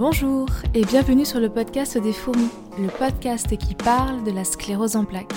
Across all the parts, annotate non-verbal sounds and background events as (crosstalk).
Bonjour et bienvenue sur le podcast des fourmis, le podcast qui parle de la sclérose en plaques.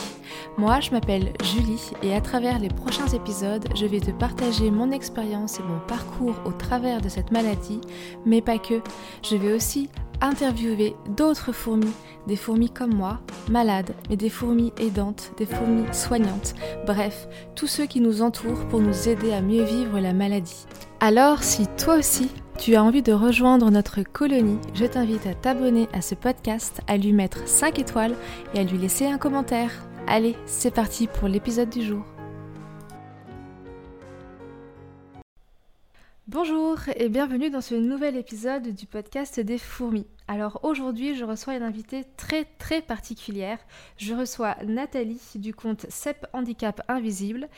Moi, je m'appelle Julie et à travers les prochains épisodes, je vais te partager mon expérience et mon parcours au travers de cette maladie, mais pas que. Je vais aussi interviewer d'autres fourmis, des fourmis comme moi, malades, mais des fourmis aidantes, des fourmis soignantes, bref, tous ceux qui nous entourent pour nous aider à mieux vivre la maladie. Alors, si toi aussi, tu as envie de rejoindre notre colonie, je t'invite à t'abonner à ce podcast, à lui mettre 5 étoiles et à lui laisser un commentaire. Allez, c'est parti pour l'épisode du jour. Bonjour et bienvenue dans ce nouvel épisode du podcast des fourmis. Alors aujourd'hui, je reçois une invitée très très particulière. Je reçois Nathalie du compte CEP Handicap Invisible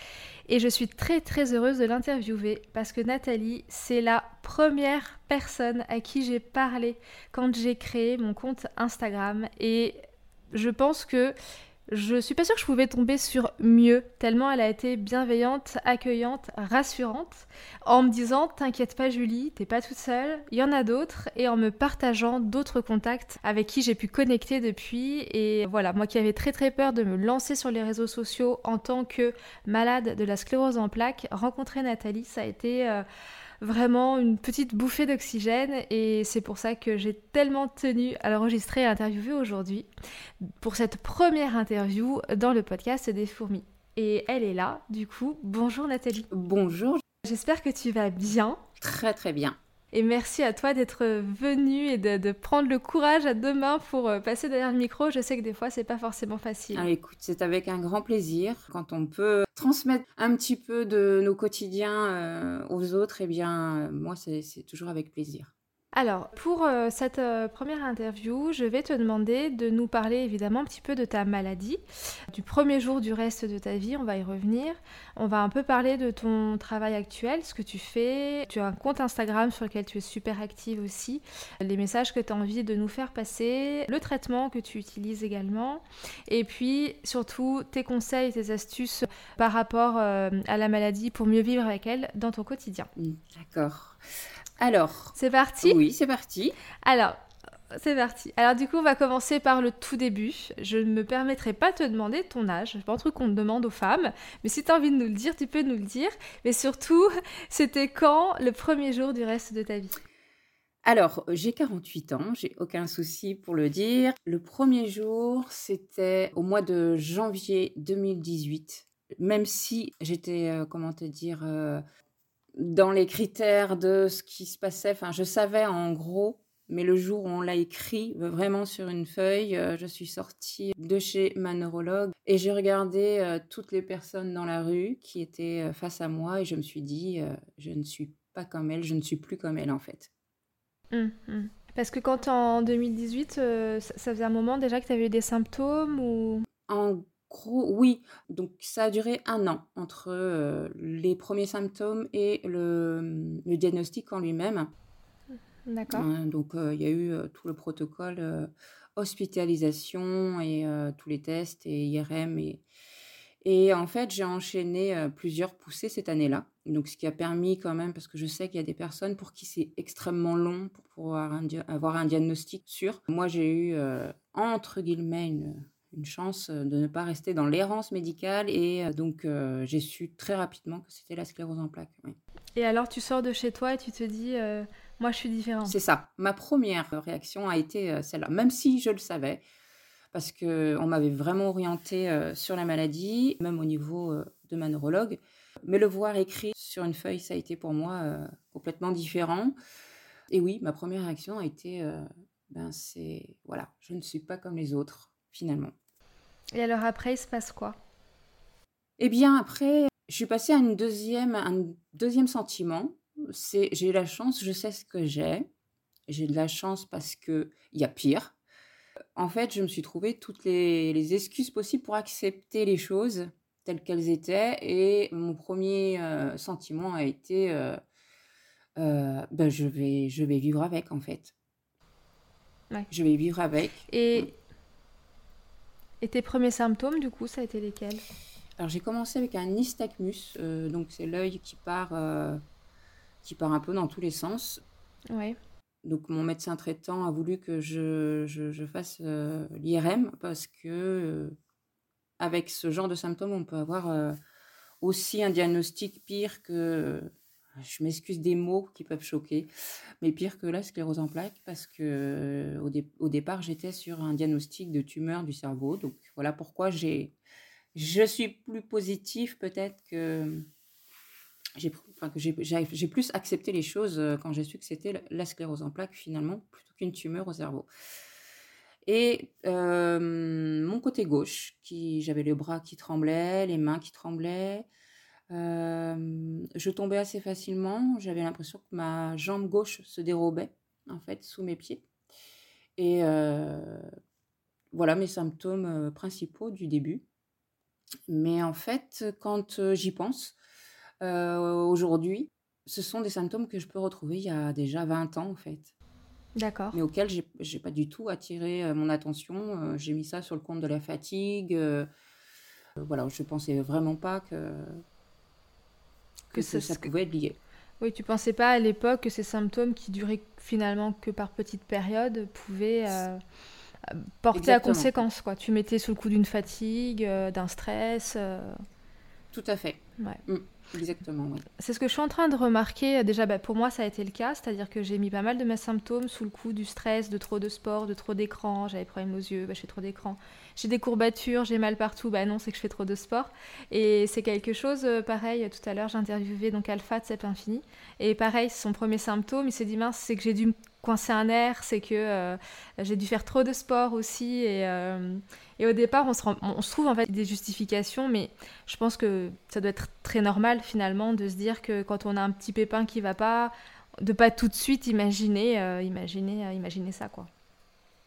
et je suis très très heureuse de l'interviewer parce que Nathalie, c'est la première personne à qui j'ai parlé quand j'ai créé mon compte Instagram et je pense que je suis pas sûre que je pouvais tomber sur mieux, tellement elle a été bienveillante, accueillante, rassurante, en me disant T'inquiète pas, Julie, t'es pas toute seule, il y en a d'autres, et en me partageant d'autres contacts avec qui j'ai pu connecter depuis. Et voilà, moi qui avais très très peur de me lancer sur les réseaux sociaux en tant que malade de la sclérose en plaques, rencontrer Nathalie, ça a été. Euh, vraiment une petite bouffée d'oxygène et c'est pour ça que j'ai tellement tenu à l'enregistrer et à l'interviewer aujourd'hui pour cette première interview dans le podcast des fourmis. Et elle est là, du coup. Bonjour Nathalie. Bonjour. J'espère que tu vas bien. Très très bien. Et merci à toi d'être venu et de, prendre le courage à deux mains pour euh, passer derrière le micro. Je sais que des fois, c'est pas forcément facile. Ah, écoute, c'est avec un grand plaisir. Quand on peut transmettre un petit peu de nos quotidiens euh, aux autres, eh bien, moi, c'est toujours avec plaisir. Alors, pour euh, cette euh, première interview, je vais te demander de nous parler évidemment un petit peu de ta maladie, du premier jour du reste de ta vie, on va y revenir. On va un peu parler de ton travail actuel, ce que tu fais. Tu as un compte Instagram sur lequel tu es super active aussi, les messages que tu as envie de nous faire passer, le traitement que tu utilises également, et puis surtout tes conseils, tes astuces par rapport euh, à la maladie pour mieux vivre avec elle dans ton quotidien. D'accord. Alors. C'est parti? Oui, c'est parti. Alors, c'est parti. Alors du coup, on va commencer par le tout début. Je ne me permettrai pas de te demander ton âge. C'est pas un truc qu'on demande aux femmes. Mais si tu as envie de nous le dire, tu peux nous le dire. Mais surtout, (laughs) c'était quand le premier jour du reste de ta vie? Alors, j'ai 48 ans, j'ai aucun souci pour le dire. Le premier jour, c'était au mois de janvier 2018. Même si j'étais, euh, comment te dire, euh, dans les critères de ce qui se passait. Enfin, je savais en gros, mais le jour où on l'a écrit euh, vraiment sur une feuille, euh, je suis sortie de chez ma neurologue et j'ai regardé euh, toutes les personnes dans la rue qui étaient face à moi et je me suis dit, je ne suis pas comme elle, je ne suis plus comme elle en fait. Hum, hum. Parce que quand en 2018, ça, faisait un moment déjà que tu avais eu des symptômes ou? En oui. Donc ça a duré un an entre euh, les premiers symptômes et le, diagnostic en lui-même. D'accord. Hein, donc il y a eu tout le protocole hospitalisation et tous les tests et IRM et et en fait, j'ai enchaîné plusieurs poussées cette année-là. Donc, ce qui a permis quand même, parce que je sais qu'il y a des personnes pour qui c'est extrêmement long pour pouvoir avoir un diagnostic sûr. Moi, j'ai eu, entre guillemets, une, une chance de ne pas rester dans l'errance médicale et euh, donc euh, j'ai su très rapidement que c'était la sclérose en plaques. Et alors tu sors de chez toi et tu te dis moi je suis différente. C'est ça. Ma première réaction a été celle-là, même si je le savais parce que on m'avait vraiment orienté sur la maladie, même au niveau de ma neurologue, mais le voir écrit sur une feuille ça a été pour moi complètement différent. Et oui, ma première réaction a été ben c'est voilà, je ne suis pas comme les autres finalement. Et alors après, il se passe quoi? Eh bien, après, je suis passée à une deuxième, un deuxième sentiment. C'est j'ai la chance, je sais ce que j'ai. J'ai de la chance parce qu'il y a pire. En fait, je me suis trouvé toutes les, excuses possibles pour accepter les choses telles qu'elles étaient. Et mon premier euh, sentiment a été euh, euh, ben, je, vais, je vais vivre avec, en fait. Je vais vivre avec. Et et tes premiers symptômes, du coup, ça a été lesquels? Alors, j'ai commencé avec un nystagmus, donc c'est l'œil qui part, qui part un peu dans tous les sens. Ouais. donc mon médecin traitant a voulu que je, je, fasse l'IRM parce que avec ce genre de symptômes, on peut avoir aussi un diagnostic pire que je m'excuse des mots qui peuvent choquer, mais pire que la sclérose en plaques parce que au, départ j'étais sur un diagnostic de tumeur du cerveau. Donc voilà pourquoi j'ai, je suis plus positif peut-être que j'ai, enfin, plus accepté les choses euh, quand j'ai su que c'était la sclérose en plaques finalement plutôt qu'une tumeur au cerveau. Et euh, mon côté gauche, qui j'avais le bras qui tremblait, les mains qui tremblaient, je tombais assez facilement. J'avais l'impression que ma jambe gauche se dérobait, en fait, sous mes pieds. Et voilà mes symptômes principaux du début. Mais en fait, quand j'y pense, aujourd'hui, ce sont des symptômes que je peux retrouver il y a déjà 20 ans, en fait. D'accord. Mais auxquels j'ai pas du tout attiré mon attention. j'ai mis ça sur le compte de la fatigue. voilà, je pensais vraiment pas que que, ça, pouvait être lié. Oui, tu pensais pas à l'époque que ces symptômes qui duraient finalement que par petites périodes pouvaient euh, porter à conséquence. Quoi. Tu mettais sous le coup d'une fatigue, euh, d'un stress. Euh. Tout à fait. Ouais. Mm. Exactement, oui. C'est ce que je suis en train de remarquer. Déjà, bah, pour moi, ça a été le cas. C'est-à-dire que j'ai mis pas mal de mes symptômes sous le coup du stress, de trop de sport, de trop d'écran. J'avais problème aux yeux, bah, je fais trop d'écran. J'ai des courbatures, j'ai mal partout. Bah non, c'est que je fais trop de sport. Et c'est quelque chose, euh, pareil, tout à l'heure, j'ai interviewé donc Alpha de Cep Infini. Et pareil, son premier symptôme, il s'est dit, mince, c'est que j'ai dû coincer un nerf, c'est que euh, j'ai dû faire trop de sport aussi. Et, euh, au départ, on se, on se, trouve en fait des justifications, mais je pense que ça doit être très normal finalement de se dire que quand on a un petit pépin qui va pas, de pas tout de suite imaginer, euh, imaginer, imaginer ça quoi.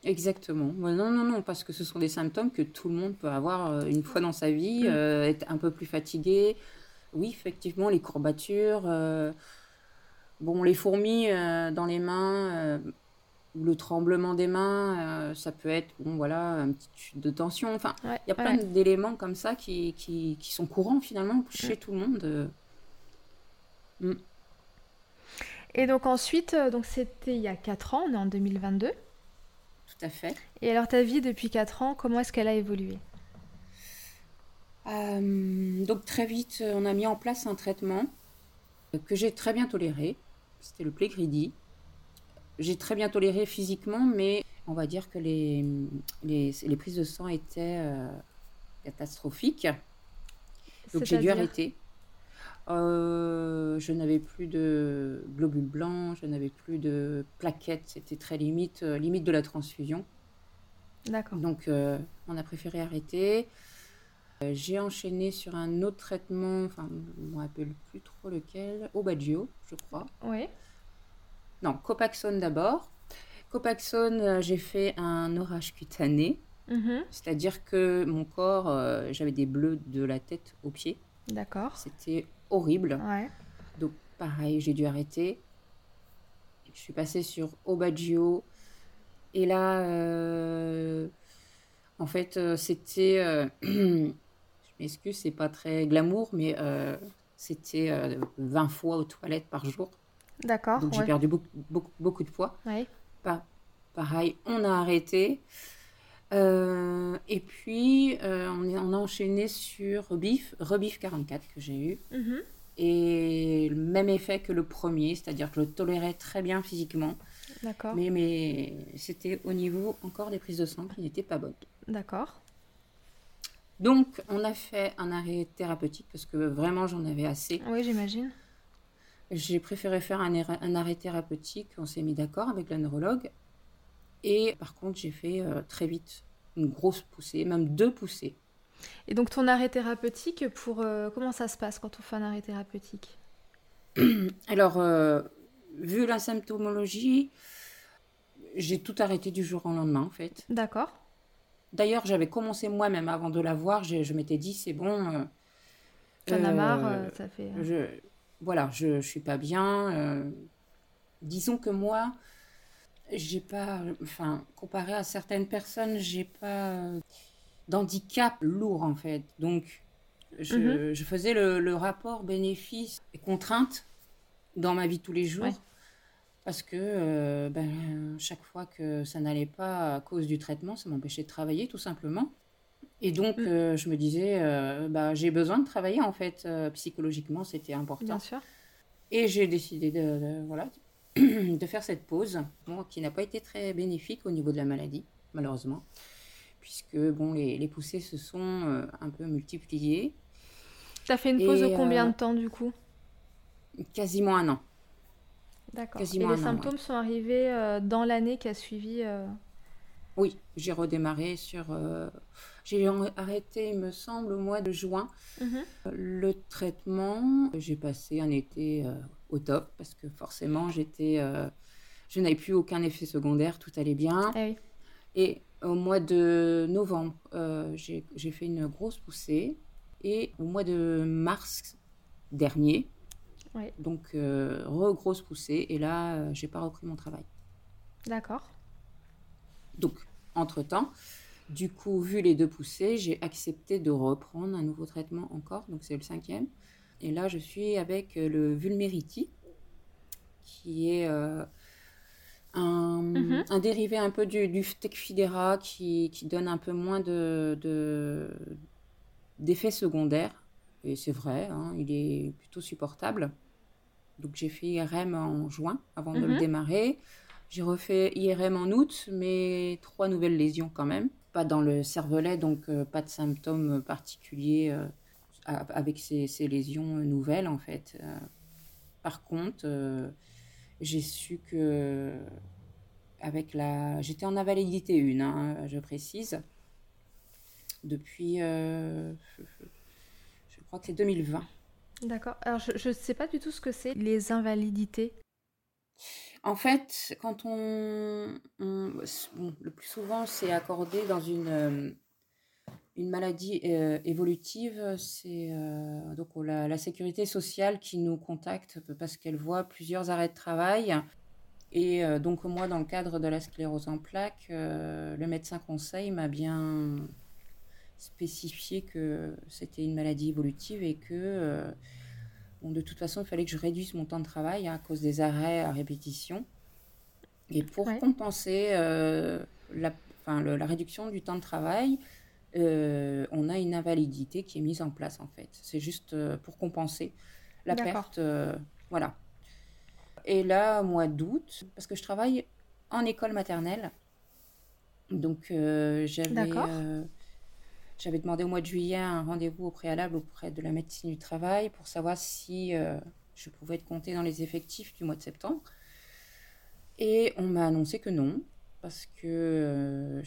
Exactement. Non, non, non, parce que ce sont des symptômes que tout le monde peut avoir une fois dans sa vie, mm. être un peu plus fatigué. Oui, effectivement, les courbatures Bon, les fourmis euh, dans les mains, euh, le tremblement des mains, euh, ça peut être, bon, voilà, un petit chute de tension. Enfin, il y a plein d'éléments comme ça qui, qui, qui, sont courants finalement chez tout le monde. Mm. Et donc ensuite, donc c'était il y a 4 ans, on est en 2022. Tout à fait. Et alors ta vie depuis 4 ans, comment est-ce qu'elle a évolué? Donc très vite, on a mis en place un traitement que j'ai très bien toléré c'était le Plegridy. J'ai très bien toléré physiquement, mais on va dire que les, les, prises de sang étaient euh, catastrophiques. Donc j'ai dû arrêter. Euh, je n'avais plus de globules blancs, je n'avais plus de plaquettes, c'était très limite, euh, limite de la transfusion. D'accord. Donc on a préféré arrêter. j'ai enchaîné sur un autre traitement, enfin je ne me rappelle plus trop lequel, Obagio, je crois. Oui. Non, Copaxone d'abord. Copaxone, euh, j'ai fait un orage cutané. Mhm. C'est-à-dire que mon corps, euh, j'avais des bleus de la tête aux pieds. D'accord. C'était horrible. Ouais. Donc, pareil, j'ai dû arrêter. Je suis passée sur Obagio. Et là, euh, en fait, c'était. (clears throat) je m'excuse, c'est pas très glamour, mais c'était 20 euh, fois aux toilettes par jour. D'accord. Donc j'ai perdu beaucoup, beaucoup, beaucoup, de poids. Oui. Pas, pareil, on a arrêté. Euh, et puis, euh, on, est, on, a enchaîné sur Rebif, Rebif 44 que j'ai eu. Mhm. Et le même effet que le premier, c'est-à-dire que je le tolérais très bien physiquement. D'accord. Mais, mais c'était au niveau encore des prises de sang qui n'étaient pas bonnes. D'accord. Donc, on a fait un arrêt thérapeutique parce que vraiment, j'en avais assez. Oui, j'imagine. J'ai préféré faire un, arrêt thérapeutique. On s'est mis d'accord avec la neurologue. Et par contre, j'ai fait euh, très vite une grosse poussée, même deux poussées. Et donc, ton arrêt thérapeutique, pour euh, comment ça se passe quand on fait un arrêt thérapeutique? (clears throat) Alors, euh, vu la symptomologie, j'ai tout arrêté du jour au lendemain, en fait. D'accord. D'ailleurs, j'avais commencé moi-même avant de la voir. Je, m'étais dit, c'est bon. T'en as marre, ça fait. Je, voilà, je, ne suis pas bien. disons que moi, j'ai pas. Enfin, comparé à certaines personnes, j'ai pas d'handicap lourd en fait. Donc, je, mhm. faisais le, rapport bénéfice et contrainte dans ma vie tous les jours. parce que ben, chaque fois que ça n'allait pas à cause du traitement, ça m'empêchait de travailler tout simplement. Et donc, mmh. je me disais, bah, j'ai besoin de travailler en fait, psychologiquement, c'était important. Bien sûr. Et j'ai décidé de, voilà, (clears throat) de faire cette pause, qui n'a pas été très bénéfique au niveau de la maladie, malheureusement, puisque bon, les, les poussées se sont un peu multipliées. Tu as fait une pause de combien de temps du coup? Quasiment un an. D'accord. Et les symptômes sont arrivés euh, dans l'année qui a suivi euh, Oui, j'ai redémarré sur. Euh, j'ai arrêté, il me semble, au mois de juin mhm. le traitement. J'ai passé un été au top parce que forcément, j'étais. je n'avais plus aucun effet secondaire, tout allait bien. Eh Et au mois de novembre, j'ai fait une grosse poussée. Et au mois de mars dernier, donc, euh, re-grosse poussée. Et là, euh, j'ai pas repris mon travail. D'accord. Donc, entre-temps, du coup, vu les deux poussées, j'ai accepté de reprendre un nouveau traitement encore. Donc, c'est le cinquième. Et là, je suis avec euh, le Vulmerity, qui est un, mhm. un, dérivé un peu du, du Tecfidera qui, qui, donne un peu moins de, d'effets secondaires. Et c'est vrai, hein, il est plutôt supportable. Donc j'ai fait IRM en juin avant de le mhm. démarrer. J'ai refait IRM en août, mais trois nouvelles lésions quand même. Pas dans le cervelet, donc euh, pas de symptômes particuliers euh, avec ces, ces, lésions nouvelles en fait. Euh, par contre, j'ai su que avec la, j'étais en invalidité 1, hein, je précise, depuis, je crois que c'est 2020. D'accord. Alors, je ne sais pas du tout ce que c'est, les invalidités. En fait, quand on. le plus souvent, c'est accordé dans une, euh, une maladie euh, évolutive. C'est euh, donc la, sécurité sociale qui nous contacte parce qu'elle voit plusieurs arrêts de travail. Et donc, moi, dans le cadre de la sclérose en plaques, le médecin conseil m'a bien spécifié que c'était une maladie évolutive et que bon, de toute façon, il fallait que je réduise mon temps de travail hein, à cause des arrêts à répétition. Et pour compenser euh, la, la réduction du temps de travail, euh, on a une invalidité qui est mise en place en fait. C'est juste pour compenser la perte. voilà. Et là, mois d'août, parce que je travaille en école maternelle, donc j'avais j'avais demandé au mois de juillet un rendez-vous au préalable auprès de la médecine du travail pour savoir si euh, je pouvais être comptée dans les effectifs du mois de septembre. Et on m'a annoncé que non, parce que euh,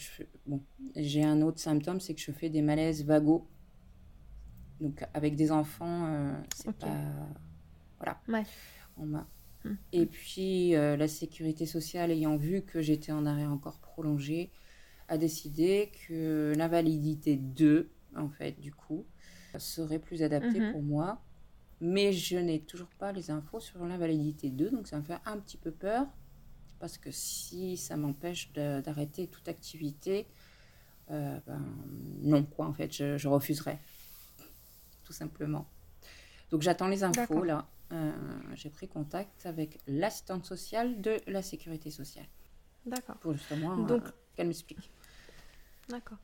bon, j'ai un autre symptôme, c'est que je fais des malaises vagos. Donc avec des enfants, euh, c'est pas... Voilà. Ouais. On m'a... Hum. Et puis la sécurité sociale ayant vu que j'étais en arrêt encore prolongé, a décidé que l'invalidité 2, en fait, du coup, serait plus adaptée mhm. pour moi. Mais je n'ai toujours pas les infos sur l'invalidité 2, donc ça me fait un petit peu peur. Parce que si ça m'empêche d'arrêter toute activité, euh, ben, non, quoi, en fait, je, refuserai. Tout simplement. Donc j'attends les infos, là. Euh, j'ai pris contact avec l'assistante sociale de la sécurité sociale. D'accord. Pour justement donc, euh, qu'elle m'explique. D'accord.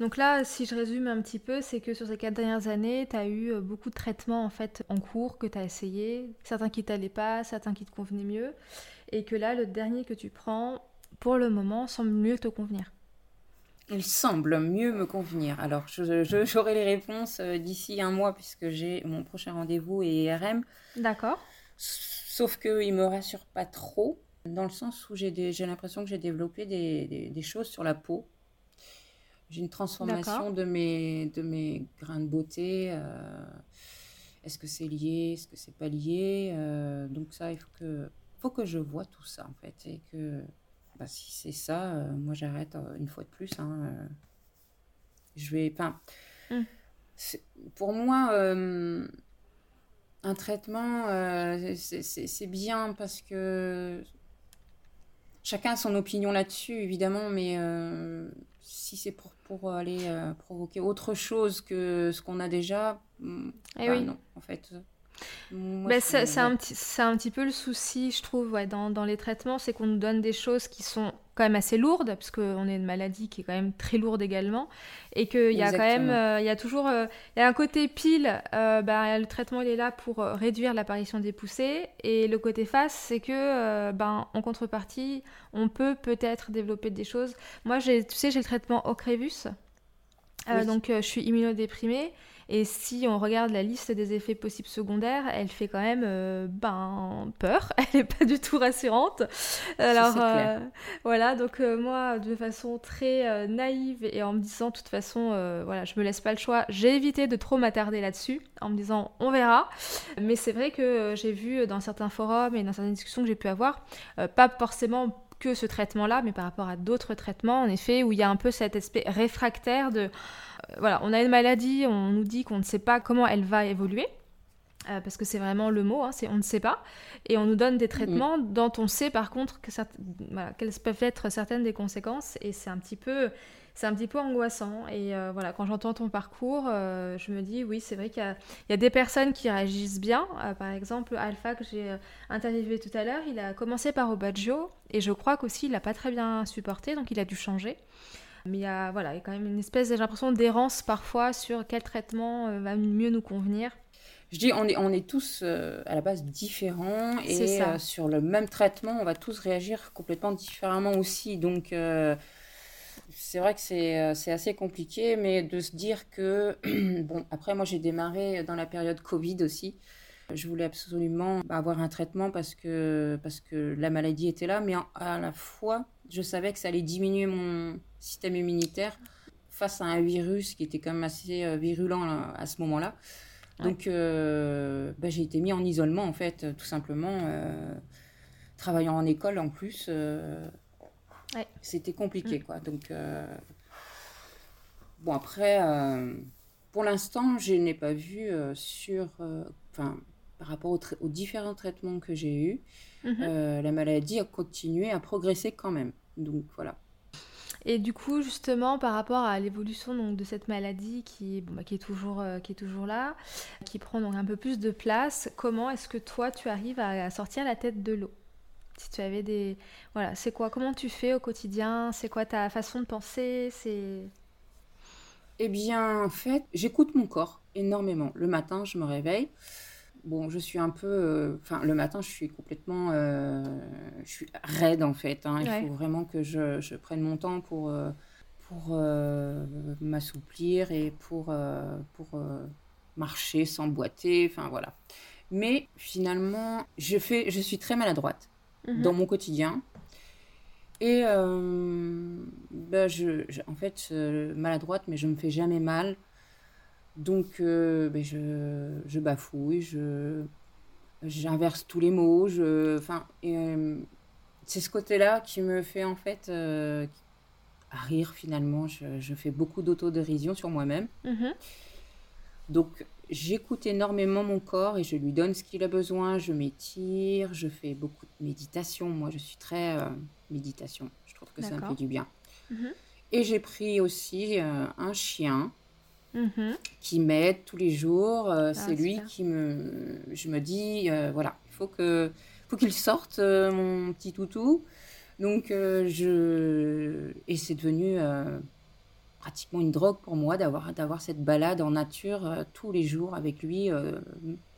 Donc là, si je résume un petit peu, c'est que sur ces quatre dernières années, tu as eu euh, beaucoup de traitements en fait en cours que tu as essayé, certains qui t'allaient pas, certains qui te convenaient mieux, et que là, le dernier que tu prends, pour le moment, semble mieux te convenir. Il semble mieux me convenir. Alors, j'aurai les réponses euh, d'ici un mois puisque j'ai mon prochain rendez-vous et IRM. D'accord. Sauf qu'il me rassure pas trop, dans le sens où j'ai l'impression que j'ai développé des, des choses sur la peau j'ai une transformation de mes, de mes grains de beauté. Euh, est-ce que c'est lié Est-ce que c'est pas lié euh, Donc ça, il faut que, faut que je vois tout ça, en fait. Et que bah, si c'est ça, euh, moi j'arrête une fois de plus. Hein, je vais... Enfin, hmm. pour moi, un traitement, c'est bien parce que chacun a son opinion là-dessus, évidemment, mais si c'est pour, pour aller euh, provoquer autre chose que ce qu'on a déjà, mm, eh bah non, en fait. Ben, c'est un, petit, un petit peu le souci, je trouve, ouais, dans, dans les traitements, c'est qu'on nous donne des choses qui sont quand même assez lourde, parce qu'on est une maladie qui est quand même très lourde également, et qu'il y a quand même, euh, il y a toujours, euh, il y a un côté pile, euh, ben, le traitement il est là pour réduire l'apparition des poussées, et le côté face, c'est que, ben, en contrepartie, on peut peut-être développer des choses. Moi, tu sais, j'ai le traitement Ocrevus, donc je suis immunodéprimée, et si on regarde la liste des effets possibles secondaires, elle fait quand même euh, ben, peur. (laughs) Elle n'est pas du tout rassurante. Alors euh, voilà, donc euh, moi, de façon très naïve et en me disant, de toute façon, voilà, je me laisse pas le choix. J'ai évité de trop m'attarder là-dessus en me disant, on verra. Mais c'est vrai que j'ai vu dans certains forums et dans certaines discussions que j'ai pu avoir, pas forcément que ce traitement-là, mais par rapport à d'autres traitements, en effet, où il y a un peu cet aspect réfractaire de euh, voilà, on a une maladie, on nous dit qu'on ne sait pas comment elle va évoluer. Euh, parce que c'est vraiment le mot, hein, c'est on ne sait pas, et on nous donne des traitements dont on sait par contre que quelles peuvent être certaines des conséquences, et c'est un petit peu, c'est un petit peu angoissant. Et euh, voilà, quand j'entends ton parcours, je me dis oui, c'est vrai qu'il y, a des personnes qui réagissent bien. par exemple, Alpha que j'ai interviewé tout à l'heure, il a commencé par Obadjo, et je crois qu'aussi il n'a pas très bien supporté, donc il a dû changer. Mais il y a, voilà, il y a quand même une espèce, j'ai l'impression, d'errance parfois sur quel traitement euh, va mieux nous convenir. Je dis, on est, on est tous euh, à la base différents et euh, sur le même traitement, on va tous réagir complètement différemment aussi. Donc, c'est vrai que c'est assez compliqué, mais de se dire que, (clears throat) bon, après, moi j'ai démarré dans la période Covid aussi. Je voulais absolument avoir un traitement parce que, parce que la maladie était là, mais à la fois, je savais que ça allait diminuer mon, système immunitaire face à un virus qui était quand même assez euh, virulent à ce moment-là. Donc, euh, bah, j'ai été mis en isolement, en fait, tout simplement. Euh, travaillant en école, en plus, c'était compliqué, mm. quoi. Donc, bon, après, pour l'instant, je n'ai pas vu sur... Enfin, par rapport aux, différents traitements que j'ai eus, mm-hmm. la maladie a continué à progresser quand même. Donc, voilà. Et du coup, justement, par rapport à l'évolution de cette maladie qui, bon, bah, qui, est toujours, euh, qui est toujours là, qui prend donc un peu plus de place, comment est-ce que toi, tu arrives à, sortir la tête de l'eau? Si tu avais des... Voilà, c'est quoi Comment tu fais au quotidien? C'est quoi ta façon de penser? C'est... Eh bien, en fait, j'écoute mon corps énormément. Le matin, je me réveille bon, je suis un peu. Euh, enfin, le matin, je suis complètement. Euh, je suis raide, en fait. Hein. Il faut vraiment que je, je, prenne mon temps pour, euh, pour m'assouplir et pour, pour marcher sans boiter. Enfin, voilà. Mais finalement, je, fais, je suis très maladroite mhm. dans mon quotidien. Et ben je, en fait, maladroite, mais je me fais jamais mal. Donc, euh, ben je, je, bafouille, je, j'inverse tous les mots. Je, enfin, euh, c'est ce côté-là qui me fait en fait euh, rire finalement. Je, je fais beaucoup d'autodérision sur moi-même. Mm-hmm. Donc, j'écoute énormément mon corps et je lui donne ce qu'il a besoin. Je m'étire, je fais beaucoup de méditation. Moi, je suis très méditation. Je trouve que ça me fait du bien. Mm-hmm. Et j'ai pris aussi un chien Mhm. qui m'aide tous les jours. Euh, ah, c'est lui qui me. Je me dis, euh, voilà, il faut que faut qu'il sorte, euh, mon petit toutou. Donc, je. Et c'est devenu pratiquement une drogue pour moi d'avoir d'avoir cette balade en nature tous les jours avec lui,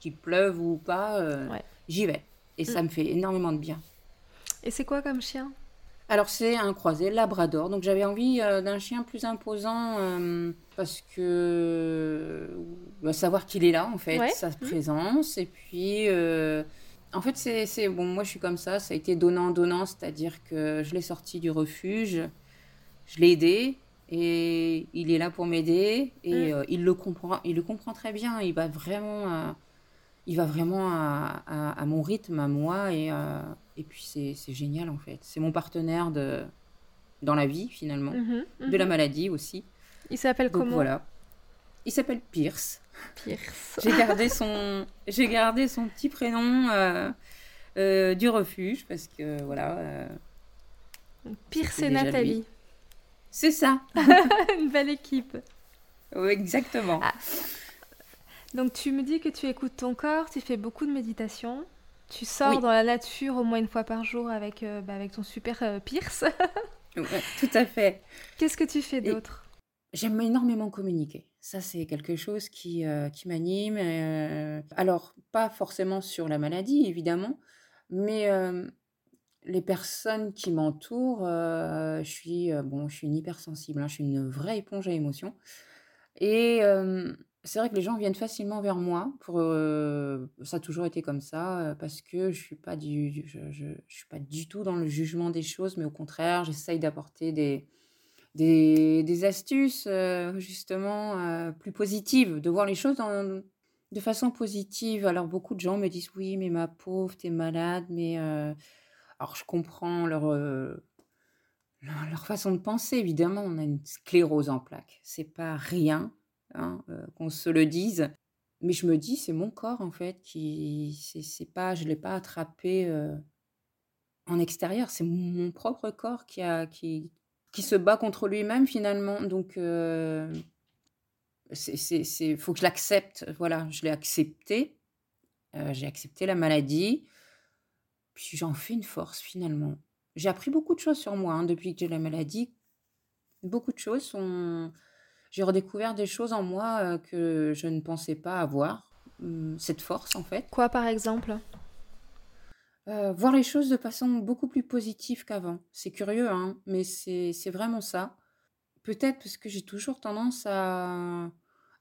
qu'il pleuve ou pas, j'y vais. Et ça mm. me fait énormément de bien. Et c'est quoi comme chien? Alors c'est un croisé labrador, donc j'avais envie euh, d'un chien plus imposant euh, parce que bah, savoir qu'il est là en fait, sa mmh. présence. Et puis euh, en fait c'est bon moi je suis comme ça, ça a été donnant donnant, c'est-à-dire que je l'ai sorti du refuge, je l'ai aidé. Et il est là pour m'aider. Et mmh. il le comprend, il le comprend très bien, il va vraiment il va vraiment à, mon rythme, à moi, et, euh, et puis c'est génial en fait. C'est mon partenaire de, dans la vie finalement, mhm, de la mhm. maladie aussi. Il s'appelle comment Voilà. Il s'appelle Pierce. Pierce. j'ai gardé son, j'ai gardé son petit prénom euh, euh, du refuge parce que voilà. Pierce et Nathalie. C'est ça. (laughs) Une belle équipe. Oui, exactement. Ah. Donc tu me dis que tu écoutes ton corps, tu fais beaucoup de méditation, tu sors dans la nature au moins une fois par jour avec, euh, bah, avec ton super euh, Pierce. (laughs) tout à fait. Qu'est-ce que tu fais d'autre? J'aime énormément communiquer. Ça, c'est quelque chose qui, euh, qui m'anime. alors, pas forcément sur la maladie, évidemment, mais les personnes qui m'entourent, je suis bon, je suis une hypersensible, hein, je suis une vraie éponge à émotions. Et c'est vrai que les gens viennent facilement vers moi pour, ça a toujours été comme ça, parce que je suis je suis pas du tout dans le jugement des choses, mais au contraire, j'essaye d'apporter des des astuces, justement, plus positives, de voir les choses de façon positive. Alors beaucoup de gens me disent: «Oui, mais ma pauvre, tu es malade», mais alors je comprends leur, leur façon de penser. Évidemment, on a une sclérose en plaques, c'est pas rien. Hein, euh, qu'on se le dise. Mais je me dis, c'est mon corps en fait qui, c'est pas, je l'ai pas attrapé euh, en extérieur, c'est mon propre corps qui a, qui, qui se bat contre lui-même finalement. Donc, euh, c'est, faut que je l'accepte. Voilà, je l'ai accepté. j'ai accepté la maladie. Puis j'en fais une force finalement. J'ai appris beaucoup de choses sur moi hein, depuis que j'ai la maladie. Beaucoup de choses sont j'ai redécouvert des choses en moi que je ne pensais pas avoir, mmh, cette force en fait. Quoi par exemple? Voir les choses de façon beaucoup plus positive qu'avant. C'est curieux, hein, mais c'est vraiment ça. Peut-être parce que j'ai toujours tendance à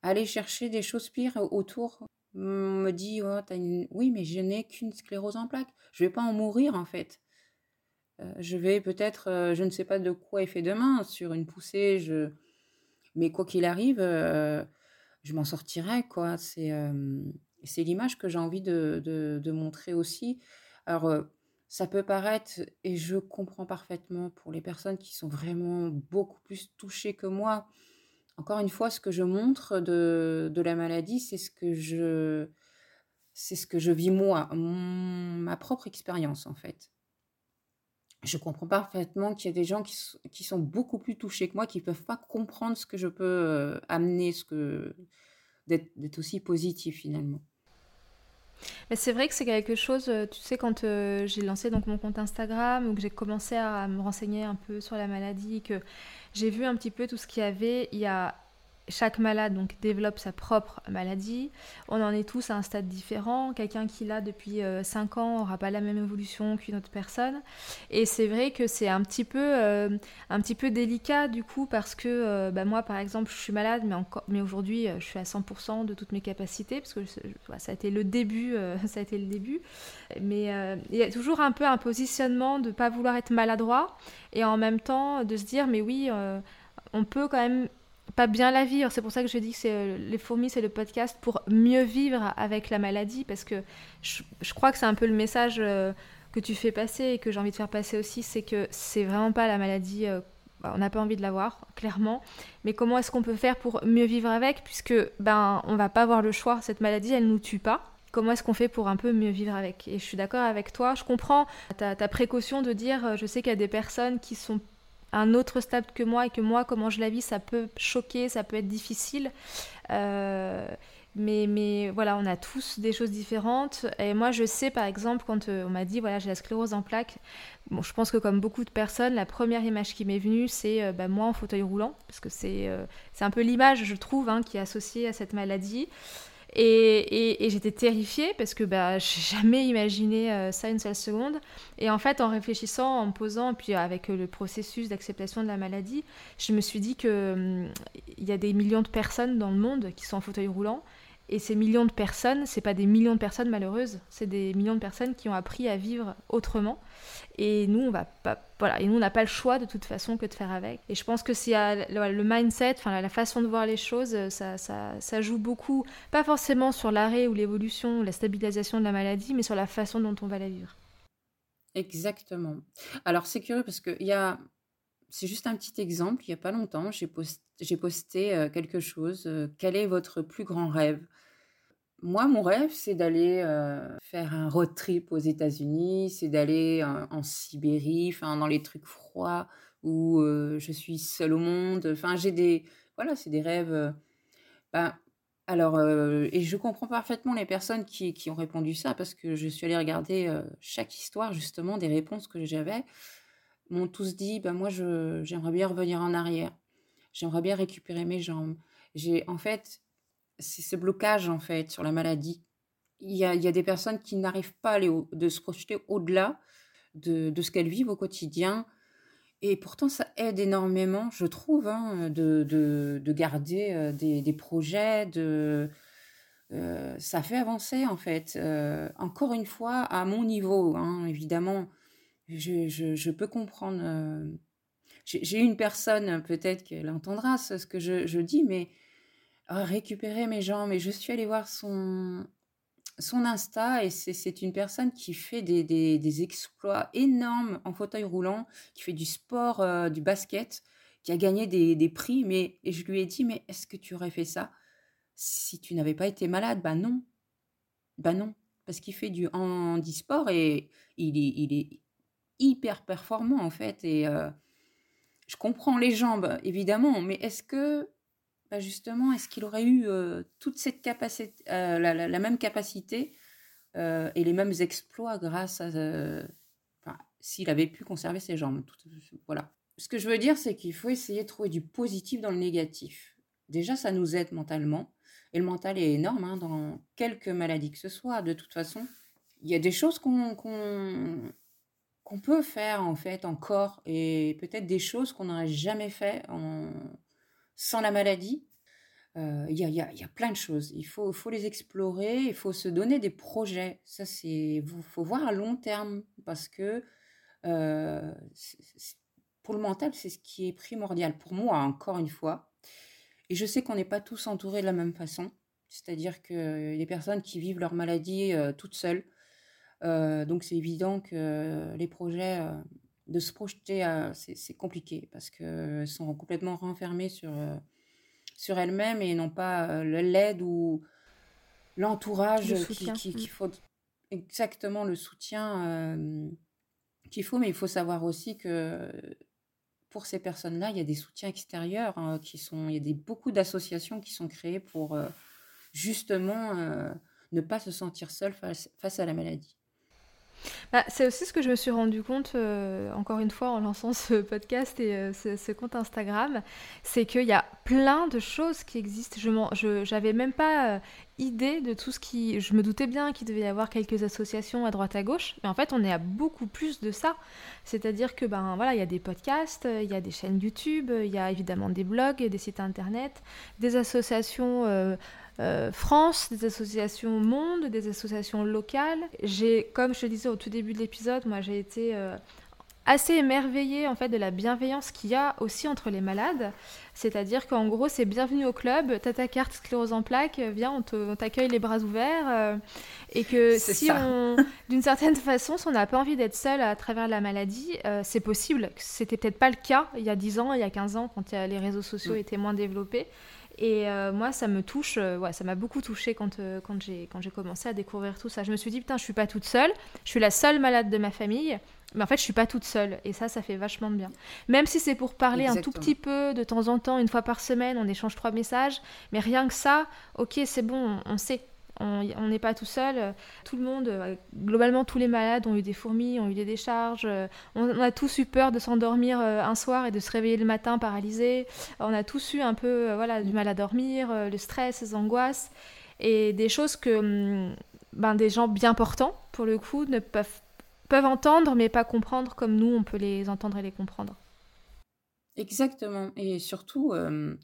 aller chercher des choses pires autour. On me dit, oh, oui, mais je n'ai qu'une sclérose en plaques. Je vais pas en mourir en fait. je vais peut-être, je ne sais pas de quoi est fait demain, sur une poussée, je, mais quoi qu'il arrive, euh, je m'en sortirai, quoi. C'est c'est l'image que j'ai envie de, de, montrer aussi. Alors, euh, ça peut paraître, et je comprends parfaitement pour les personnes qui sont vraiment beaucoup plus touchées que moi. Encore une fois, ce que je montre de, de la maladie, c'est ce que je c'est ce que je vis moi, ma propre expérience en fait je comprends parfaitement qu'il y a des gens qui, sont beaucoup plus touchés que moi, qui ne peuvent pas comprendre ce que je peux euh, amener, ce que d'être aussi positif finalement. Mais c'est vrai que c'est quelque chose, euh, tu sais, quand euh, j'ai lancé donc mon compte Instagram ou que j'ai commencé à me renseigner un peu sur la maladie, que j'ai vu un petit peu tout ce qu'il y avait, il y a chaque malade donc développe sa propre maladie. On en est tous à un stade différent. Quelqu'un qui l'a depuis 5 euh, ans n'aura pas la même évolution qu'une autre personne. Et c'est vrai que c'est un petit peu euh, un petit peu délicat du coup parce que euh, bah, moi par exemple je suis malade mais mais aujourd'hui je suis à 100% de toutes mes capacités parce que ça a été le début (laughs) ça a été le début. Mais il y a toujours un peu un positionnement de pas vouloir être maladroit et en même temps de se dire mais oui on peut quand même pas bien la vivre. C'est pour ça que je dis que c'est euh, les fourmis, c'est le podcast pour mieux vivre avec la maladie, parce que je, crois que c'est un peu le message euh, que tu fais passer et que j'ai envie de faire passer aussi, c'est que c'est vraiment pas la maladie. Euh, bah, on n'a pas envie de l'avoir, clairement. Mais comment est-ce qu'on peut faire pour mieux vivre avec, puisque ben on va pas avoir le choix. Cette maladie, elle nous tue pas. Comment est-ce qu'on fait pour un peu mieux vivre avec? Et je suis d'accord avec toi. Je comprends ta, ta précaution de dire, je sais qu'il y a des personnes qui sont un autre stade que moi et que moi, comment je la vis, ça peut choquer, ça peut être difficile. Euh, mais, mais voilà, on a tous des choses différentes. Et moi, je sais, par exemple, quand euh, on m'a dit, voilà, j'ai la sclérose en plaques, bon, je pense que comme beaucoup de personnes, la première image qui m'est venue, c'est euh, bah, moi en fauteuil roulant, parce que c'est un peu l'image, je trouve, hein, qui est associée à cette maladie. Et, j'étais terrifiée parce que bah, j'ai (laughs) jamais imaginé euh, ça une seule seconde. Et en fait, en réfléchissant, en me posant, puis avec euh, le processus d'acceptation de la maladie, je me suis dit qu'il hum, il y a des millions de personnes dans le monde qui sont en fauteuil roulant et ces millions de personnes, c'est pas des millions de personnes malheureuses, c'est des millions de personnes qui ont appris à vivre autrement. Et nous, on va pas, voilà, et nous, n'a pas le choix de toute façon que de faire avec. Et je pense que si le mindset, enfin la façon de voir les choses, ça, ça, ça joue beaucoup, pas forcément sur l'arrêt ou l'évolution, la stabilisation de la maladie, mais sur la façon dont on va la vivre. Exactement. Alors c'est curieux parce que il y a, c'est juste un petit exemple. Il y a pas longtemps, j'ai posté posté quelque chose. quel est votre plus grand rêve? Moi, mon rêve, c'est d'aller faire un road trip aux États-Unis, c'est d'aller en, Sibérie, enfin dans les trucs froids où je suis seule au monde. Enfin, j'ai des voilà, c'est des rêves. Ben, Alors, et je comprends parfaitement les personnes qui qui ont répondu ça parce que je suis allée regarder, chaque histoire justement des réponses que j'avais, m'ont tous dit: «Bah, moi j'aimerais bien revenir en arrière. J'aimerais bien récupérer mes jambes». J'ai en fait, c'est ce blocage, en fait, sur la maladie. Il y a il y a des personnes qui n'arrivent pas à aller de se projeter au-delà de de ce qu'elles vivent au quotidien et pourtant ça aide énormément, je trouve, hein, de de de garder, heu, des des projets, de heu, ça fait avancer, en fait, heu, encore une fois, à mon niveau, hein, évidemment, je peux comprendre, heu, j'ai une personne, peut-être qu'elle entendra ce que je dis, mais ah, récupérer mes jambes et je suis allée voir son son Insta et c'est une personne qui fait des des exploits énormes en fauteuil roulant, qui fait du sport, heu, du basket, qui a gagné des des prix, mais et je lui ai dit: «Mais est-ce que tu aurais fait ça si tu n'avais pas été malade?» «Bah non, bah non», parce qu'il fait du handisport et il il est hyper performant, en fait et heu, je comprends les jambes, évidemment, mais est-ce que bah, justement, est-ce qu'il aurait eu, heu, toute cette capacité, heu, la même capacité, et les mêmes exploits grâce à s'il avait pu conserver ses jambes, tout voilà. Ce que je veux dire, c'est qu'il faut essayer de trouver du positif dans le négatif. Déjà, ça nous aide mentalement et le mental est énorme, hein, dans quelque maladie que ce soit. De toute façon, il y a des choses qu'on qu'on peut faire, en fait, encore et peut-être des choses qu'on n'aurait jamais fait sans la maladie, heu, il y a y y a plein de choses. Il faut faut les explorer, il faut se donner des projets. Ça, c'est faut voir à long terme parce que, c pour le mental, c'est ce qui est primordial pour moi, encore une fois et je sais qu'on n'est pas tous entourés de la même façon. C'est-à-dire y a des personnes qui vivent leur maladie, toutes seules, donc c'est évident que les projets, heu, de se projeter, c'est compliqué parce qu'elles sont complètement renfermées sur, sur elles-mêmes et n'ont pas, l'aide ou l'entourage Le qui qu'il faut exactement le soutien, qu'il faut, mais il faut savoir aussi que pour ces personnes-là, il y a des soutiens extérieurs, hein, qui sont il y a des beaucoup d'associations qui sont créées pour, justement, ne pas se sentir seul face face à la maladie. Bah, c'est aussi ce que je me suis rendu compte, heu, encore une fois en lançant ce podcast et heu, ce compte Instagram, c'est qu'il y a plein de choses qui existent. Je j'avais même pas, heu, idée de tout ce qui je me doutais bien qu'il devait y avoir quelques associations à droite à gauche, mais en fait, on est à beaucoup plus de ça. C'est-à-dire que, ben, voilà, il y a des podcasts, il y a des chaînes YouTube, il y a évidemment des blogs, des sites internet, des associations, heu, France, des associations monde, des associations locales. J'ai comme je te disais au tout début de l'épisode, moi j'ai été, heu, assez émerveillée en fait de la bienveillance qu'il y a aussi entre les malades. C'est-à-dire qu'en gros, c'est bienvenue au club, tu as ta carte sclérose en plaques, viens, on t'accueille les bras ouverts, heu et que (laughs) si ça. on (laughs) d'une certaine façon, si on n'a pas envie d'être seul à travers la maladie, heu, c'est possible. C'était peut-être pas le cas il y a 10 ans, il y a 15 ans quand les réseaux sociaux Mmh. étaient moins développés et heu, moi ça me touche, ouais, ça m'a beaucoup touchée quand, quand j'ai commencé à découvrir tout ça. Je me suis dit: «Putain, je suis pas toute seule, je suis la seule malade de ma famille, mais en fait, je suis pas toute seule» et ça, ça fait vachement de bien. Même si c'est pour parler un tout petit peu de temps en temps, une fois par semaine, on échange 3 messages, mais rien que ça, OK, c'est bon, on sait. On n'est pas tout seul, tout le monde, heu, globalement tous les malades ont eu des fourmis, ont eu des décharges, heu, on a tous eu peur de s'endormir, heu, un soir et de se réveiller le matin paralysé. On a tous eu un peu, voilà, du mal à dormir, le stress, les angoisses et des choses que, mmh, ben, des gens bien portants, pour le coup, ne peuvent peuvent entendre mais pas comprendre comme nous, on peut les entendre et les comprendre. Exactement et surtout, hem,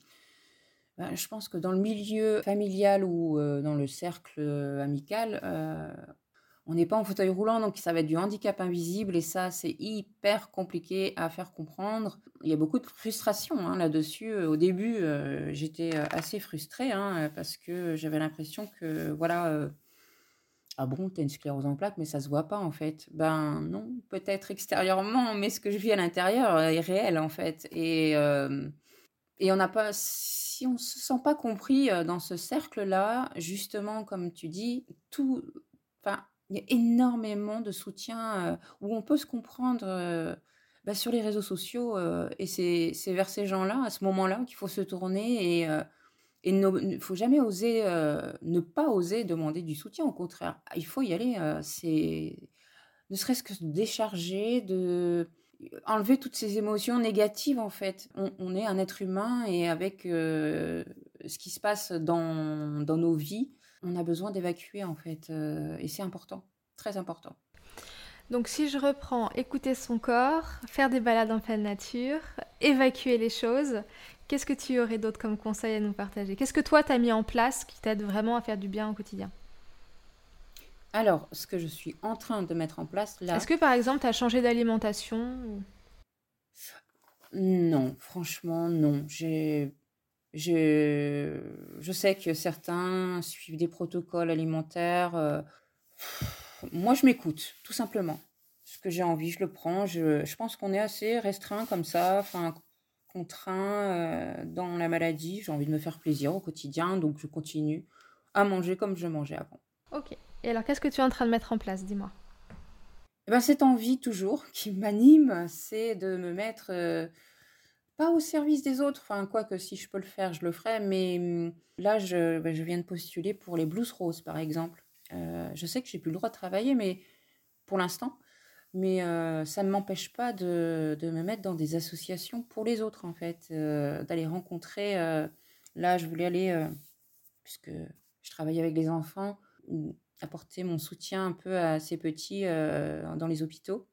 bah, je pense que dans le milieu familial ou heu, dans le cercle, heu, amical, on n'est pas en fauteuil roulant, donc ça va être du handicap invisible et ça, c'est hyper compliqué à faire comprendre. Il y a beaucoup de frustration, hein, là-dessus, au début, j'étais, assez frustrée, hein, parce que j'avais l'impression que voilà, «Ah bon, tu as une sclérose en plaques, mais ça se voit pas, en fait». Ben non, peut-être extérieurement, mais ce que je vis à l'intérieur, heu, est réel, en fait et hem et on n'a pas si on se sent pas compris, heu, dans ce cercle-là, justement, comme tu dis, tout enfin, il y a énormément de soutien, heu, où on peut se comprendre, bah, sur les réseaux sociaux, et c'est vers ces gens-là, à ce moment-là, qu'il faut se tourner et Et il ne faut jamais oser, ne pas oser demander du soutien. Au contraire, il faut y aller. c'est ne serait-ce que décharger, de enlever toutes ces émotions négatives en fait. On, est un être humain et avec ce qui se passe dans, dans nos vies, on a besoin d'évacuer en fait. et c'est important, très important. Donc si je reprends, écouter son corps, faire des balades en pleine nature, évacuer les choses, qu'est-ce que tu aurais d'autre comme conseil à nous partager? Qu'est-ce que toi, tu as mis en place qui t'aide vraiment à faire du bien au quotidien? Alors, ce que je suis en train de mettre en place là... Est-ce que par exemple, tu as changé d'alimentation Non, franchement, non. J'ai... Je... je sais que certains suivent des protocoles alimentaires. Euh, moi, je m'écoute, tout simplement. Ce que j'ai envie, je le prends. Je, je pense qu'on est assez restreint comme ça, enfin, contraint euh, dans la maladie. J'ai envie de me faire plaisir au quotidien, donc je continue à manger comme je mangeais avant. Ok. Et alors, qu'est-ce que tu es en train de mettre en place Dis-moi? Eh ben, cette envie toujours (laughs) qui m'anime, c'est de me mettre euh, pas au service des autres. Enfin, quoi que si je peux le faire, je le ferai. Mais hum, là, je, ben, je viens de postuler pour les Blues Roses, par exemple. Euh, je sais que j'ai plus le droit de travailler, mais pour l'instant, mais euh, ça ne m'empêche pas de, de, me mettre dans des associations pour les autres, en fait, euh, d'aller rencontrer. là, je voulais aller, puisque je travaille avec les enfants, apporter mon soutien un peu à ces petits dans les hôpitaux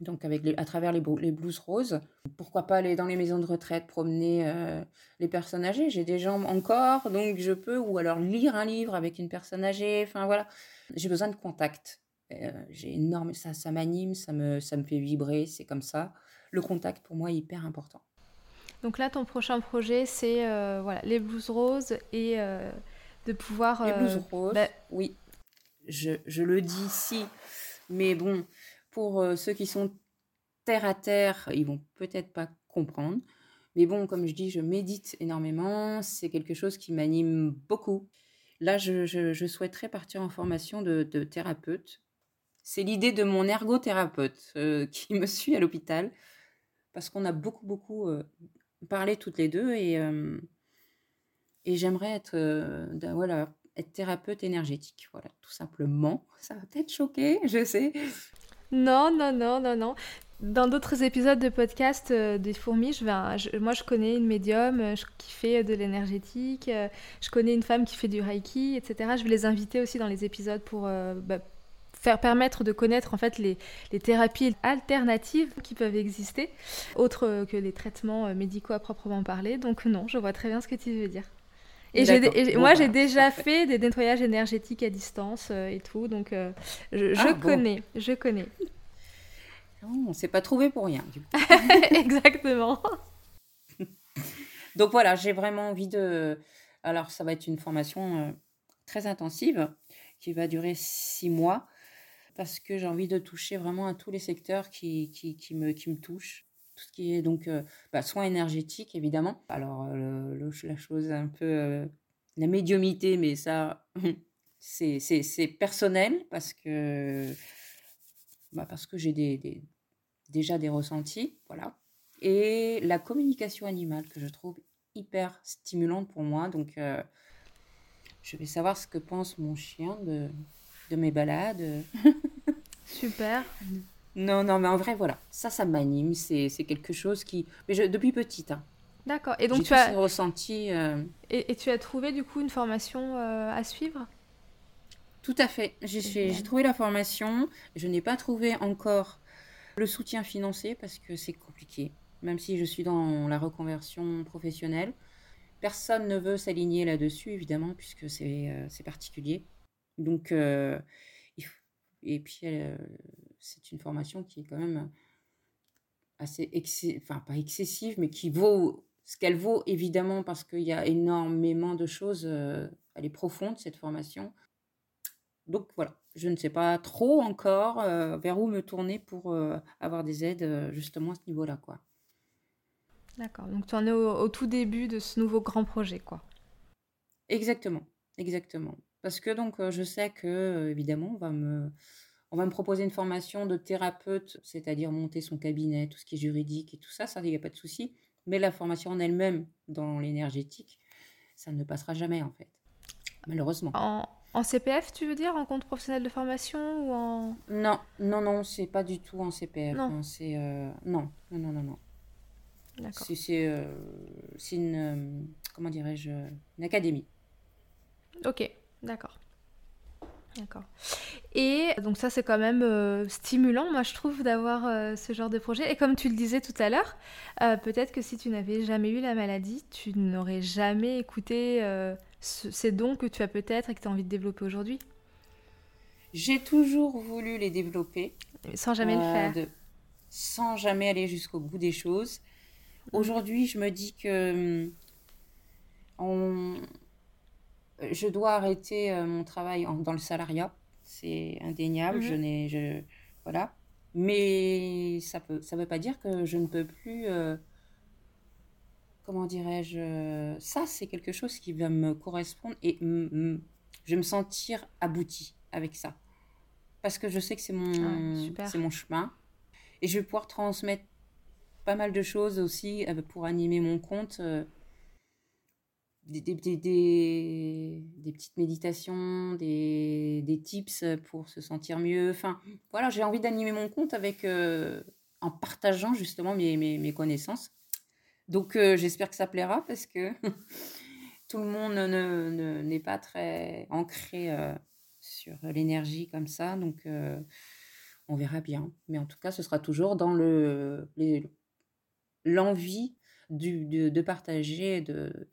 donc avec à travers les, les blouses roses. Pourquoi pas aller dans les maisons de retraite, promener euh, les personnes âgées J'ai des jambes encore, donc je peux, ou alors lire un livre avec une personne âgée. Enfin voilà, j'ai besoin de contact. Euh, j'ai énorme, ça, ça m'anime, ça me, ça me fait vibrer, c'est comme ça. Le contact pour moi est hyper important. Donc là, ton prochain projet, c'est euh, voilà les blouses roses et de pouvoir. Les blouses roses, bah oui. Je, je le dis ici, mais bon, pour euh, ceux qui sont terre à terre, ils vont peut-être pas comprendre. Mais bon, comme je dis, je médite énormément. C'est quelque chose qui m'anime beaucoup. Là, je, souhaiterais partir en formation de, thérapeute. C'est l'idée de mon ergothérapeute euh, (laughs) qui me suit à l'hôpital. Parce qu'on a beaucoup, beaucoup euh, parlé toutes les deux. Et, et j'aimerais être, voilà, être thérapeute énergétique. Voilà, tout simplement. (laughs) Ça va peut-être choquer, je sais. Non, non, non, non, non. Dans d'autres épisodes de podcast euh, des fourmis, je vais, moi je connais une médium euh, qui fait de l'énergétique, euh, je connais une femme qui fait du reiki, etc. Je vais les inviter aussi dans les épisodes pour bah, faire permettre de connaître en fait les, les, thérapies alternatives qui peuvent exister, autres que les traitements médicaux à proprement parler. Donc non, je vois très bien ce que tu veux dire. Et, moi, j'ai déjà fait des nettoyages énergétiques à distance euh, et tout, donc euh, je, ah, connais, je connais. on s'est pas trouvé pour rien. Du coup. (laughs) Exactement. donc voilà, j'ai vraiment envie de. Alors, ça va être une formation euh, très intensive qui va durer six mois parce que j'ai envie de toucher vraiment à tous les secteurs qui, qui, qui, me, qui me touchent tout ce qui est donc euh, bah, soins énergétiques évidemment. Alors euh, la chose un peu euh, la médiumité, mais ça (laughs) c'est personnel parce que bah, parce que j'ai des, déjà des ressentis, voilà. Et la communication animale que je trouve hyper stimulante pour moi, donc je vais savoir ce que pense mon chien de, de mes balades. (laughs) Super. Non, non, mais en vrai, voilà, ça, ça m'anime. C'est, quelque chose qui. Mais je, depuis petite. Hein. D'accord. Et donc tu as ressenti. Euh, et, tu as trouvé du coup une formation euh, à suivre? Tout à fait. J'ai, trouvé la formation. Je n'ai pas trouvé encore le soutien financier parce que c'est compliqué. Même si je suis dans la reconversion professionnelle, personne ne veut s'aligner là-dessus, évidemment, puisque c'est, euh, c'est particulier. Donc, et puis c'est une formation qui est quand même assez, enfin pas excessive, mais qui vaut ce qu'elle vaut évidemment parce qu'il y a énormément de choses. Euh, elle est profonde cette formation. Donc voilà, je ne sais pas trop encore vers où me tourner pour avoir des aides justement à ce niveau-là, quoi. D'accord, donc tu en es au, tout début de ce nouveau grand projet, quoi. Exactement, exactement. Parce que donc je sais que évidemment on va me on va me proposer une formation de thérapeute, c'est-à-dire monter son cabinet, tout ce qui est juridique et tout ça, ça, il n'y a pas de souci. Mais la formation en elle-même, dans l'énergétique, ça ne passera jamais en fait, malheureusement. En, CPF, tu veux dire, en compte professionnel de formation ou en... Non, non, non, c'est pas du tout en CPF. Non, c'est euh, non, non, non, non, non. D'accord. C'est euh, une, euh, comment dirais-je, une académie. Ok, d'accord. D'accord. Et donc ça, c'est quand même euh, stimulant, moi, je trouve, d'avoir euh, ce genre de projet. Et comme tu le disais tout à l'heure, euh, peut-être que si tu n'avais jamais eu la maladie, tu n'aurais jamais écouté ces dons que tu as peut-être et que tu as envie de développer aujourd'hui? J'ai toujours voulu les développer. Sans jamais le faire. Sans jamais aller jusqu'au bout des choses. Aujourd'hui, je me dis que on euh, je dois arrêter euh, mon travail dans le salariat, c'est indéniable. Je mhm. n'ai, je, voilà. Mais ça peut, ça veut pas dire que je ne peux plus. Euh, comment dirais-je Ça, c'est quelque chose qui va me correspondre et je vais me sentir aboutie avec ça, parce que je sais que c'est mon, ah, c'est mon chemin et je vais pouvoir transmettre pas mal de choses aussi pour animer mon compte des, petites méditations, des, tips pour se sentir mieux. Enfin, voilà, j'ai envie d'animer mon compte avec, euh, en partageant justement mes, connaissances. Donc, euh, j'espère que ça plaira parce que (laughs) tout le monde n'est ne, n'est pas très ancré euh, sur l'énergie comme ça. Donc, on verra bien. Mais en tout cas, ce sera toujours dans le l'envie de, de partager, de,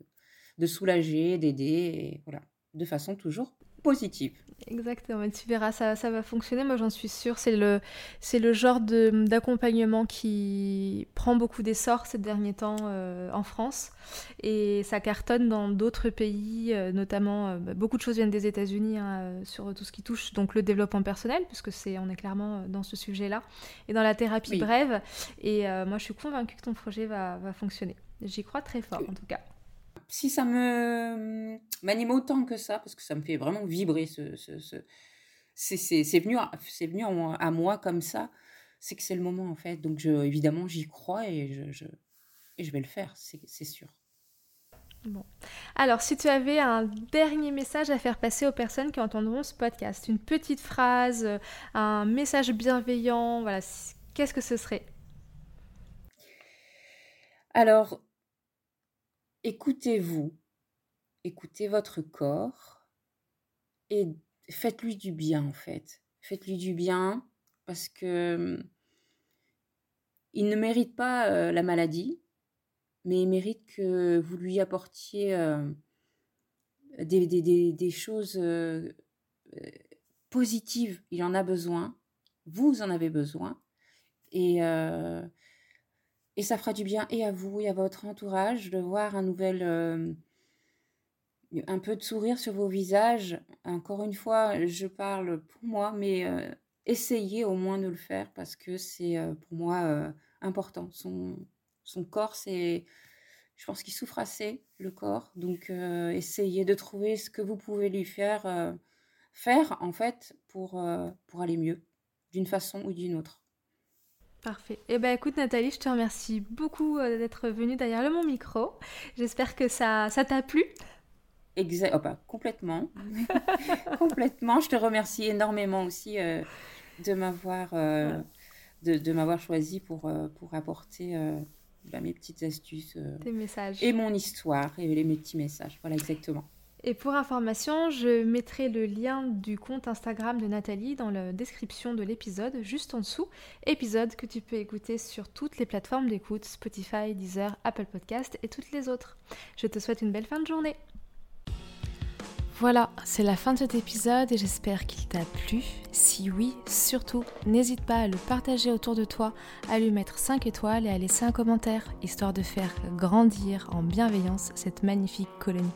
de soulager, d'aider, voilà, de façon toujours positive. Exactement, tu verras, ça, ça va fonctionner, moi j'en suis sûre. C'est le, c'est le genre d'accompagnement qui prend beaucoup d'essor ces derniers temps euh, en France et ça cartonne dans d'autres pays, euh, notamment euh, bah, beaucoup de choses viennent des États-Unis hein, sur tout ce qui touche donc le développement personnel, puisque c'est, on est clairement dans ce sujet-là, et dans la thérapie brève. Et moi je suis convaincue que ton projet va, va fonctionner. J'y crois très fort en tout cas si ça me m'anime autant que ça, parce que ça me fait vraiment vibrer, ce, ce, c'est venu, à, venu à moi, comme ça, c'est que c'est le moment en fait. Donc je, évidemment, j'y crois et je, je, et je vais le faire, c'est sûr. Bon. Alors, si tu avais un dernier message à faire passer aux personnes qui entendront ce podcast, une petite phrase, un message bienveillant, voilà, qu'est-ce que ce serait? Alors, écoutez-vous, écoutez votre corps et faites-lui du bien en fait. Faites-lui du bien parce que hum, il ne mérite pas euh, la maladie, mais il mérite que vous lui apportiez euh, des, des, choses euh, positives. Il en a besoin, vous en avez besoin. Et et ça fera du bien et à vous et à votre entourage de voir un nouvel... Euh, un peu de sourire sur vos visages. Encore une fois, je parle pour moi, mais euh, essayez au moins de le faire parce que c'est euh, pour moi important. Son, corps, c'est... Je pense qu'il souffre assez, le corps. Donc, essayez de trouver ce que vous pouvez lui faire, faire en fait, pour aller mieux, d'une façon ou d'une autre. Parfait. Eh ben écoute Nathalie, je te remercie beaucoup euh, d'être venue derrière le mon micro. J'espère que ça ça t'a plu. Exact. Oh, bah, complètement. (laughs) complètement. Je te remercie énormément aussi euh, de m'avoir euh, de, m'avoir choisi pour pour apporter bah, mes petites astuces. Tes messages. Et mon histoire et mes petits messages. Voilà exactement. Et pour information, je mettrai le lien du compte Instagram de Nathalie dans la description de l'épisode, juste en dessous. Épisode que tu peux écouter sur toutes les plateformes d'écoute, Spotify, Deezer, Apple Podcast et toutes les autres. Je te souhaite une belle fin de journée. Voilà, c'est la fin de cet épisode et j'espère qu'il t'a plu. Si oui, surtout, n'hésite pas à le partager autour de toi, à lui mettre 5 étoiles et à laisser un commentaire, histoire de faire grandir en bienveillance cette magnifique colonie.